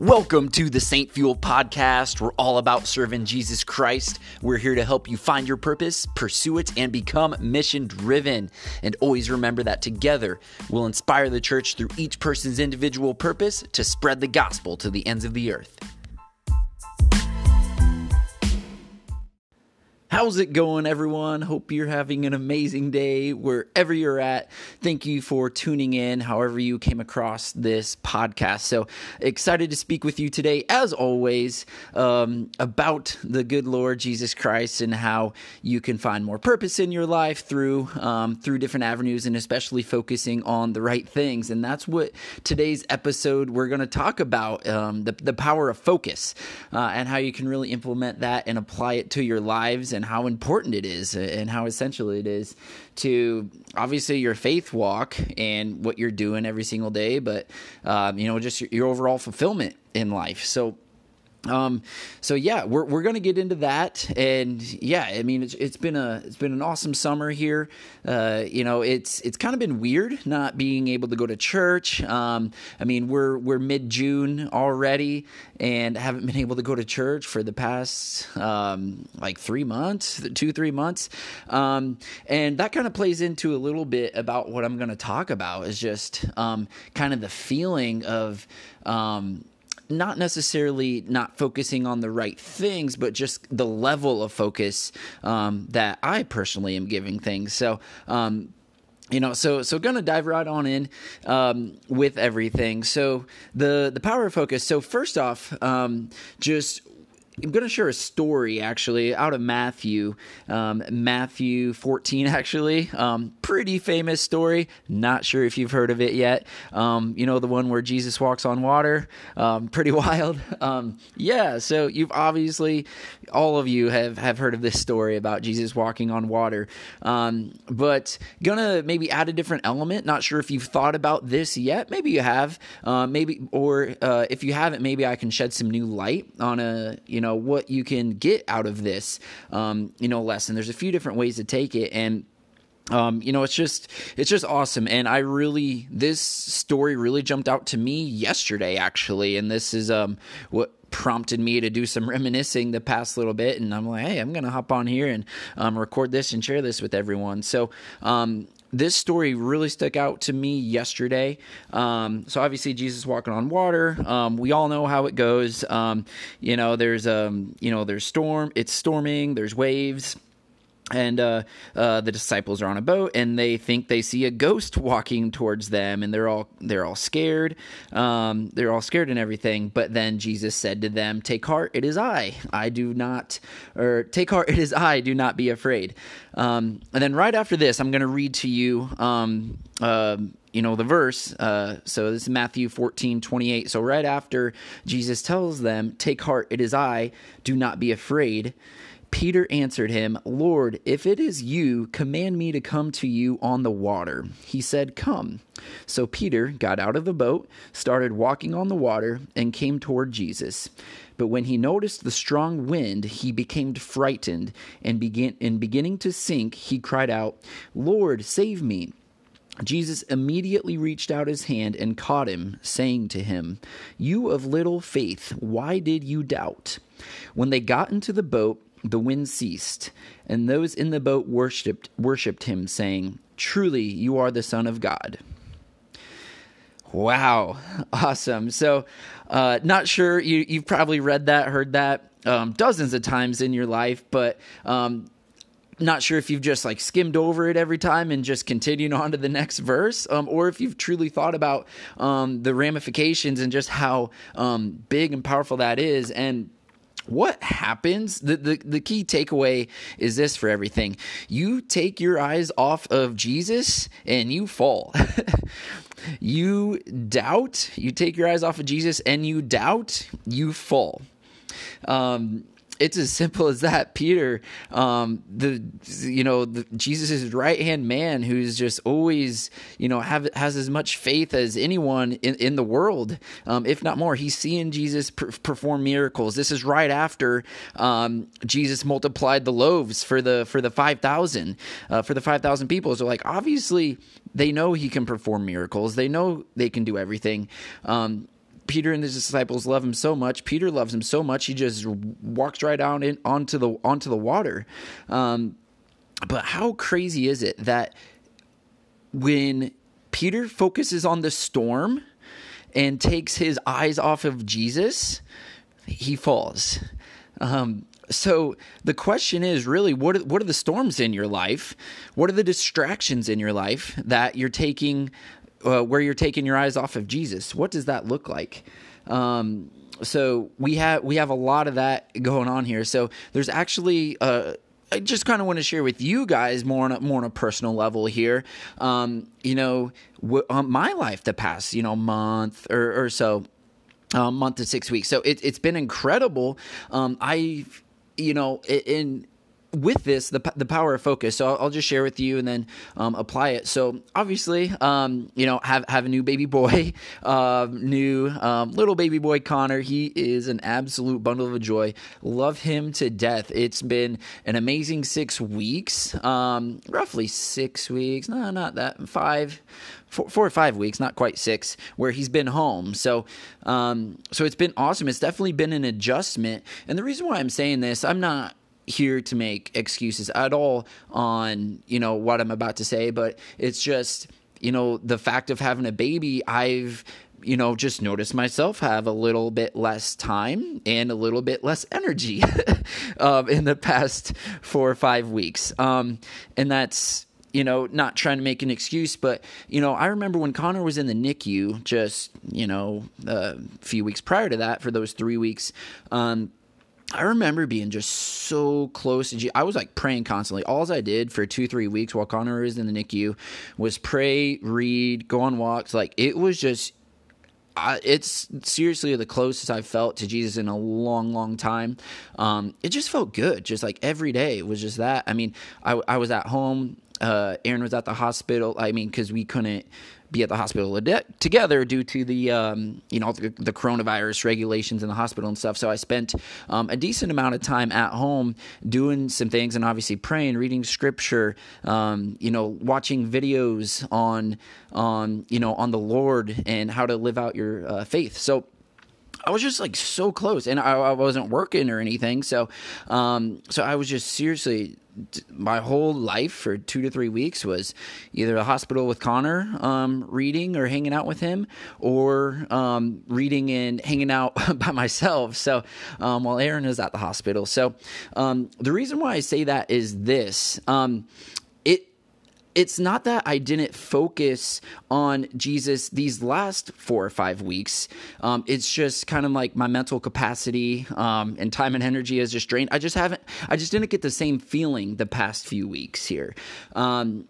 Welcome to the Saint Fuel Podcast. We're all about serving Jesus Christ. We're here to help you find your purpose, pursue it, and become mission driven. And always remember that together we'll inspire the church through each person's individual purpose to spread the gospel to the ends of the earth. How's it going, everyone? Hope you're having an amazing day wherever you're at. Thank you for tuning in, however, you came across this podcast. So excited to speak with you today, as always, um, about the good Lord Jesus Christ and how you can find more purpose in your life through um, through different avenues, and especially focusing on the right things. And that's what today's episode we're going to talk about: um, the the power of focus uh, and how you can really implement that and apply it to your lives and and how important it is and how essential it is to obviously your faith walk and what you're doing every single day, but um, you know just your, your overall fulfillment in life. So um, so yeah, we're we're gonna get into that, and yeah, I mean it's it's been a it's been an awesome summer here. Uh, you know, it's it's kind of been weird not being able to go to church. Um, I mean we're we're mid June already, and haven't been able to go to church for the past um, like three months, two three months, um, and that kind of plays into a little bit about what I'm gonna talk about is just um, kind of the feeling of um, not necessarily not focusing on the right things, but just the level of focus um, that I personally am giving things. So, um, you know so so gonna dive right on in um, with everything so the the power of focus so first off um, just I'm going to share a story actually out of Matthew, um, Matthew 14, actually. Um, pretty famous story. Not sure if you've heard of it yet. Um, you know, the one where Jesus walks on water. Um, pretty wild. Um, yeah, so you've obviously, all of you have, have heard of this story about Jesus walking on water. Um, but gonna maybe add a different element. Not sure if you've thought about this yet. Maybe you have. Uh, maybe, or uh, if you haven't, maybe I can shed some new light on a, you know, know what you can get out of this um, you know lesson there's a few different ways to take it and um, you know, it's just it's just awesome, and I really this story really jumped out to me yesterday, actually, and this is um what prompted me to do some reminiscing the past little bit, and I'm like, hey, I'm gonna hop on here and um, record this and share this with everyone. So, um, this story really stuck out to me yesterday. Um, so obviously Jesus walking on water. Um, we all know how it goes. Um, you know, there's um, you know, there's storm. It's storming. There's waves and uh, uh, the disciples are on a boat and they think they see a ghost walking towards them and they're all they're all scared. Um, they're all scared and everything. But then jesus said to them take heart it is i. I do not or take heart it is i. Do not be afraid. Um, and then right after this i'm going to read to you um, uh, you know the verse. Uh, so this is matthew 14 28 so right after jesus tells them take heart it is i. Do not be afraid Peter answered him, Lord, if it is you, command me to come to you on the water. He said, Come. So Peter got out of the boat, started walking on the water, and came toward Jesus. But when he noticed the strong wind, he became frightened, and began in beginning to sink, he cried out, Lord, save me. Jesus immediately reached out his hand and caught him, saying to him, You of little faith, why did you doubt? When they got into the boat, the wind ceased, and those in the boat worshipped, worshipped him, saying, Truly, you are the Son of God. Wow, awesome. So, uh, not sure, you, you've probably read that, heard that um, dozens of times in your life, but um, not sure if you've just like skimmed over it every time and just continued on to the next verse, um, or if you've truly thought about um, the ramifications and just how um, big and powerful that is. And what happens the, the the key takeaway is this for everything. You take your eyes off of jesus and you fall. You doubt you take your eyes off of jesus and you doubt you fall. Um it's as simple as that. Peter, um, the you know Jesus' right hand man, who's just always you know have has as much faith as anyone in, in the world, um, if not more. He's seeing Jesus per- perform miracles. This is right after um, Jesus multiplied the loaves for the for the five thousand uh, for the five thousand people. So like obviously they know he can perform miracles. They know they can do everything. Um, Peter and his disciples love him so much. Peter loves him so much he just walks right out in onto the onto the water. Um, but how crazy is it that when Peter focuses on the storm and takes his eyes off of Jesus, he falls. Um, so the question is really what are, what are the storms in your life? What are the distractions in your life that you're taking uh, where you're taking your eyes off of Jesus? What does that look like? Um, so we have we have a lot of that going on here. So there's actually uh, I just kind of want to share with you guys more on a, more on a personal level here. Um, you know, w- um, my life the past you know month or, or so. Uh, month to six weeks, so it, has been incredible. Um, I, you know, in with this, the the power of focus. So I'll, I'll just share with you and then um, apply it. So obviously, um, you know, have have a new baby boy, uh, new um, little baby boy Connor. He is an absolute bundle of joy. Love him to death. It's been an amazing six weeks, um, roughly six weeks. No, not that five. Four, four, or five weeks, not quite six, where he's been home. So, um, so it's been awesome. It's definitely been an adjustment. And the reason why I'm saying this, I'm not here to make excuses at all on you know what I'm about to say, but it's just you know the fact of having a baby. I've you know just noticed myself have a little bit less time and a little bit less energy um, in the past four or five weeks, um, and that's you know, not trying to make an excuse, but you know, I remember when Connor was in the NICU, just you know, a few weeks prior to that, for those three weeks. Um, I remember being just so close to. G- I was like praying constantly. All I did for two, three weeks while Connor was in the NICU was pray, read, go on walks. Like it was just. I, it's seriously the closest I've felt to Jesus in a long, long time. Um, it just felt good, just like every day. It was just that. I mean, I, I was at home. Uh, Aaron was at the hospital. I mean, because we couldn't be at the hospital together due to the um, you know the, the, coronavirus regulations in the hospital and stuff. So I spent um, a decent amount of time at home doing some things and obviously praying, reading scripture, um, you know, watching videos on on you know on the Lord and how to live out your uh, faith. So I was just like so close, and I, I wasn't working or anything. So, um, so I was just seriously, my whole life for two to three weeks was either the hospital with Connor, um, reading or hanging out with him, or um, reading and hanging out by myself. So, um, while Aaron is at the hospital. So, um, the reason why I say that is this. It's not that I didn't focus on Jesus these last four or five weeks. Um, it's just kind of like my mental capacity um, and time and energy is just drained. I just haven't, I just didn't get the same feeling the past few weeks here. Um,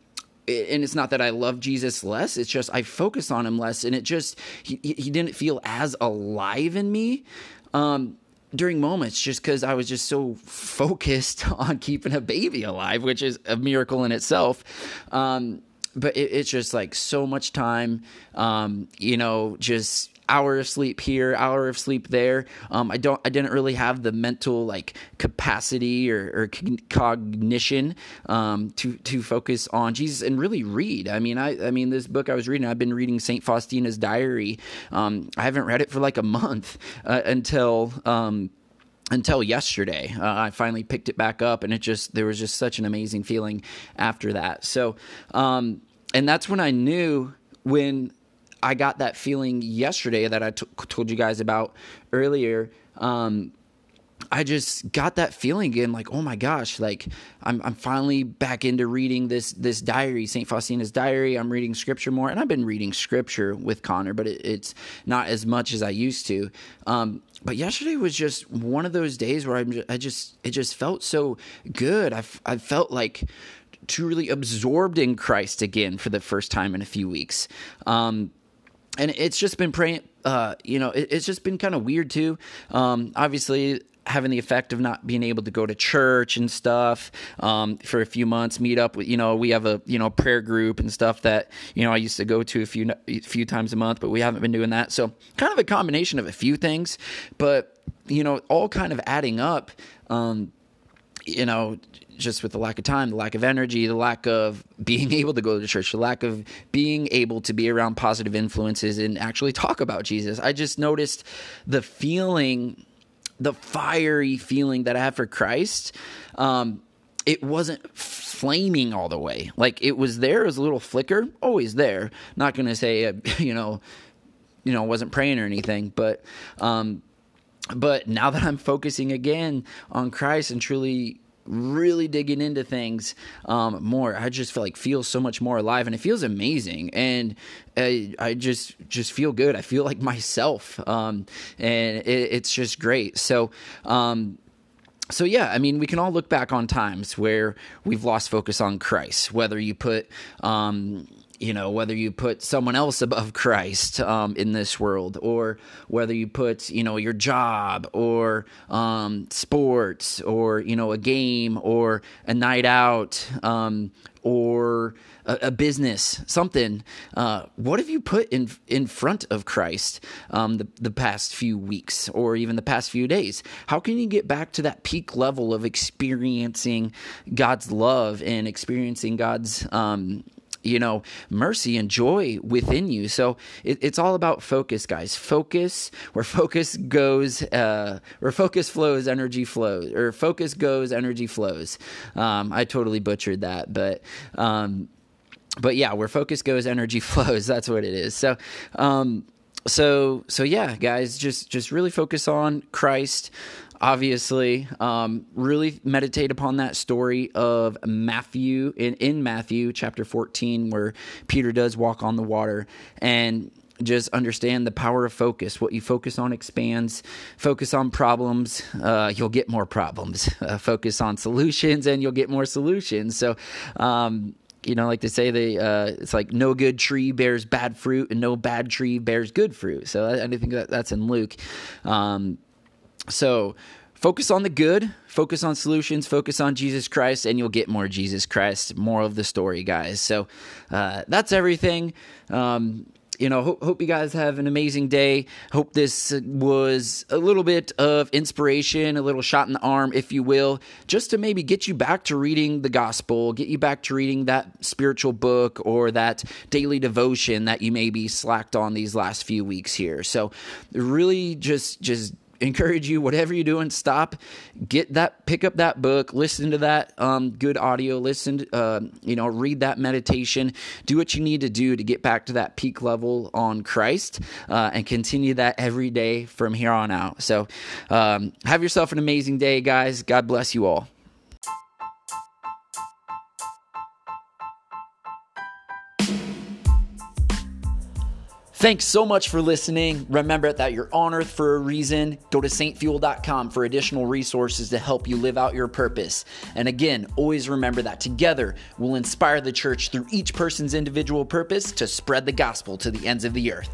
and it's not that I love Jesus less. It's just I focus on him less, and it just he he didn't feel as alive in me. Um, during moments just because I was just so focused on keeping a baby alive, which is a miracle in itself. Um, but it, it's just like so much time, um, you know, just hour of sleep here, hour of sleep there. Um, I don't, I didn't really have the mental like capacity or, or cognition um, to to focus on Jesus and really read. I mean, I, I mean, this book I was reading, I've been reading Saint Faustina's Diary. Um, I haven't read it for like a month uh, until. Um, until yesterday. Uh, I finally picked it back up, and it just there was just such an amazing feeling after that. So, um, and that's when I knew when I got that feeling yesterday that I t- told you guys about earlier. Um, I just got that feeling again, like, oh my gosh, like I'm I'm finally back into reading this this diary, Saint Faustina's diary. I'm reading scripture more, and I've been reading scripture with Connor, but it, it's not as much as I used to. Um, but yesterday was just one of those days where I'm just, I just it just felt so good. I I felt like truly absorbed in Christ again for the first time in a few weeks. Um, and it's just been praying. Uh, you know, it, it's just been kind of weird too. Um, obviously, having the effect of not being able to go to church and stuff um, for a few months. Meet up with you know we have a you know prayer group and stuff that you know I used to go to a few a few times a month, but we haven't been doing that. So kind of a combination of a few things, but you know all kind of adding up. Um, you know, just with the lack of time, the lack of energy, the lack of being able to go to church, the lack of being able to be around positive influences and actually talk about Jesus. I just noticed the feeling, the fiery feeling that I have for Christ. Um, it wasn't flaming all the way. Like it was there, it was a little flicker, always there. Not going to say, you know, you know, wasn't praying or anything, but, um, but now that I'm focusing again on Christ and truly really digging into things um, more i just feel like feel so much more alive and it feels amazing. And I, I just just feel good. I feel like myself. Um, and it, it's just great. So um, so yeah i mean we can all look back on times where we've lost focus on christ whether you put um, you know whether you put someone else above christ um, in this world or whether you put you know your job or um, sports or you know a game or a night out um, or a, a, business something uh, what have you put in in front of christ um, the, the past few weeks or even the past few days? How can you get back to that peak level of experiencing god's love and experiencing god's um, you know, mercy and joy within you. So it, it's all about focus, guys. Focus, where focus goes, uh, where focus flows, energy flows, or focus goes, energy flows. Um, I totally butchered that, but. Um, but yeah, where focus goes, energy flows. That's what it is. So, um, so so yeah guys just just really focus on christ obviously um, really meditate upon that story of matthew in, in matthew chapter 14 where peter does walk on the water and just understand the power of focus what you focus on expands focus on problems uh, you'll get more problems uh, focus on solutions and you'll get more solutions so um, you know, like they say they uh, it's like no good tree bears bad fruit and no bad tree bears good fruit. So I, I think that that's in Luke. Um, so focus on the good, focus on solutions, focus on Jesus Christ, and you'll get more Jesus Christ, more of the story, guys. So uh, that's everything. Um, you know, hope, hope you guys have an amazing day. Hope this was a little bit of inspiration, a little shot in the arm, if you will, just to maybe get you back to reading the gospel, get you back to reading that spiritual book or that daily devotion that you maybe slacked on these last few weeks here. So, really just, just, encourage you whatever you're doing stop get that pick up that book listen to that um, good audio listen uh, you know read that meditation do what you need to do to get back to that peak level on christ uh, and continue that every day from here on out. So um, have yourself an amazing day guys. God bless you all Thanks so much for listening. Remember that you're on earth for a reason. Go to saintfuel.com for additional resources to help you live out your purpose. And again, always remember that together we'll inspire the church through each person's individual purpose to spread the gospel to the ends of the earth.